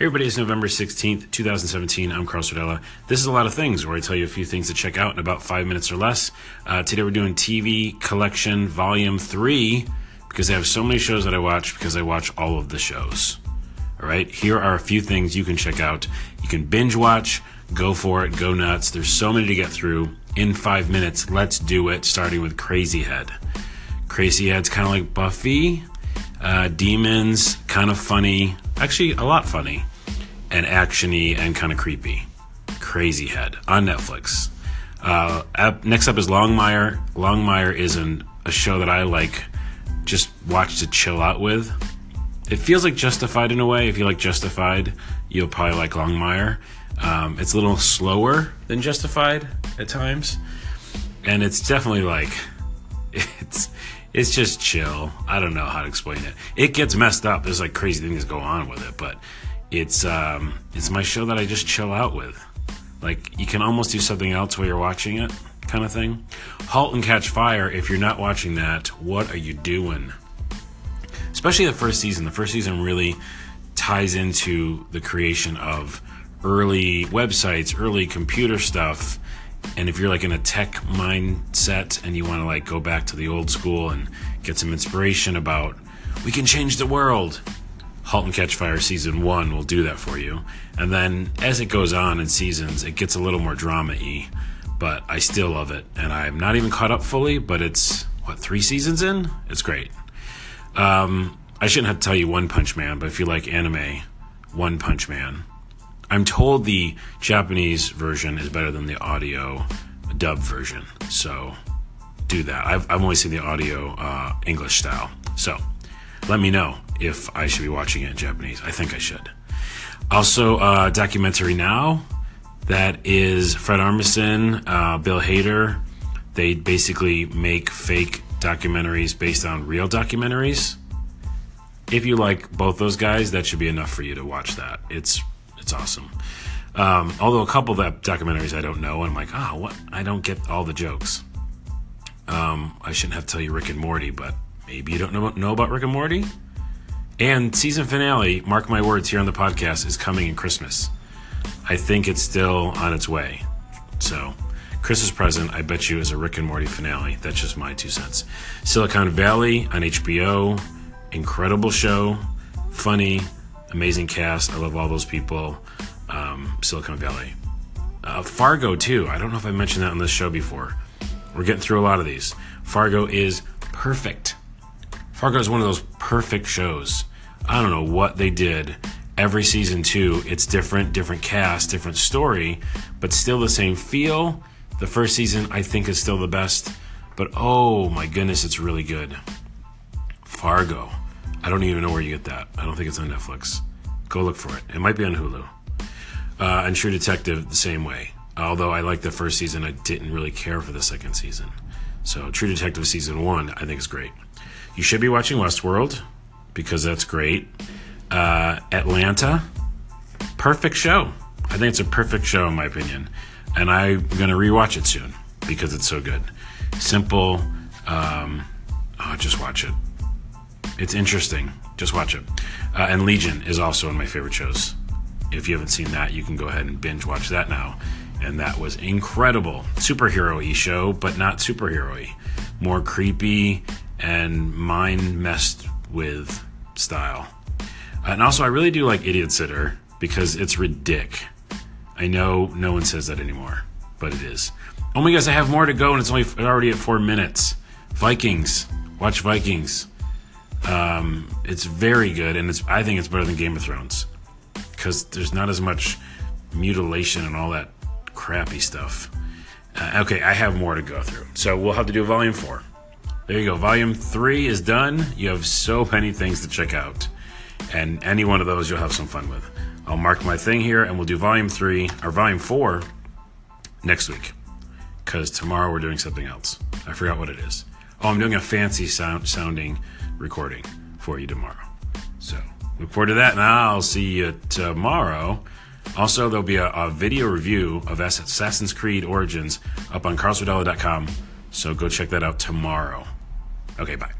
Hey everybody, it's November 16th, 2017. I'm Carl Sardella. This is a lot of things where I tell you a few things to check out in about five minutes or less. Uh, today we're doing TV Collection Volume 3 because I have so many shows that I watch because I watch all of the shows. All right, here are a few things you can check out. You can binge watch, go for it, go nuts. There's so many to get through in five minutes. Let's do it, starting with Crazy Head. Crazy Head's kind of like Buffy. Uh, demons, kind of funny, actually a lot funny and actiony and kind of creepy. Crazy Head on Netflix. Uh, up, next up is Longmire. Longmire is an, a show that I like just watch to chill out with. It feels like Justified in a way. If you like Justified, you'll probably like Longmire. Um, it's a little slower than Justified at times, and it's definitely like it's it's just chill. I don't know how to explain it. It gets messed up. There's like crazy things go on with it, but it's um, it's my show that I just chill out with. Like you can almost do something else while you're watching it, kind of thing. Halt and Catch Fire. If you're not watching that, what are you doing? Especially the first season. The first season really ties into the creation of early websites, early computer stuff. And if you're like in a tech mindset and you want to like go back to the old school and get some inspiration about we can change the world, Halt and Catch Fire season one will do that for you. And then as it goes on in seasons, it gets a little more drama y, but I still love it. And I'm not even caught up fully, but it's, what, three seasons in? It's great. Um, I shouldn't have to tell you One Punch Man, but if you like anime, One Punch Man. I'm told the Japanese version is better than the audio dub version, so do that. I've, I've only seen the audio uh, English style, so let me know if I should be watching it in Japanese. I think I should. Also, uh, documentary now that is Fred Armisen, uh, Bill Hader. They basically make fake documentaries based on real documentaries. If you like both those guys, that should be enough for you to watch that. It's it's awesome. Um, although a couple of that documentaries I don't know, and I'm like, ah, oh, what? I don't get all the jokes. Um, I shouldn't have to tell you Rick and Morty, but maybe you don't know, know about Rick and Morty. And season finale, mark my words here on the podcast, is coming in Christmas. I think it's still on its way. So, Christmas present, I bet you, is a Rick and Morty finale. That's just my two cents. Silicon Valley on HBO, incredible show, funny, amazing cast. I love all those people. Um, Silicon Valley. Uh, Fargo, too. I don't know if I mentioned that on this show before. We're getting through a lot of these. Fargo is perfect. Fargo is one of those perfect shows. I don't know what they did. Every season, too, it's different, different cast, different story, but still the same feel. The first season, I think, is still the best, but oh my goodness, it's really good. Fargo. I don't even know where you get that. I don't think it's on Netflix. Go look for it. It might be on Hulu. Uh, and True Detective, the same way. Although I liked the first season, I didn't really care for the second season. So, True Detective season one, I think is great. You should be watching Westworld because that's great. Uh, Atlanta, perfect show. I think it's a perfect show in my opinion, and I'm gonna rewatch it soon because it's so good. Simple. Um, oh, just watch it. It's interesting. Just watch it. Uh, and Legion is also one of my favorite shows. If you haven't seen that, you can go ahead and binge watch that now. And that was incredible. Superhero y show, but not superhero y. More creepy and mind messed with style. And also, I really do like Idiot Sitter because it's ridic. I know no one says that anymore, but it is. Oh my gosh, I have more to go, and it's only already at four minutes. Vikings, watch Vikings. Um, it's very good, and it's I think it's better than Game of Thrones because there's not as much mutilation and all that crappy stuff. Uh, okay, I have more to go through, so we'll have to do volume four. There you go. Volume three is done. You have so many things to check out. And any one of those you'll have some fun with. I'll mark my thing here and we'll do volume three or volume four next week. Because tomorrow we're doing something else. I forgot what it is. Oh, I'm doing a fancy sound sounding recording for you tomorrow. So look forward to that. And I'll see you tomorrow. Also, there'll be a, a video review of Assassin's Creed Origins up on carlsardella.com. So go check that out tomorrow. Okay, bye.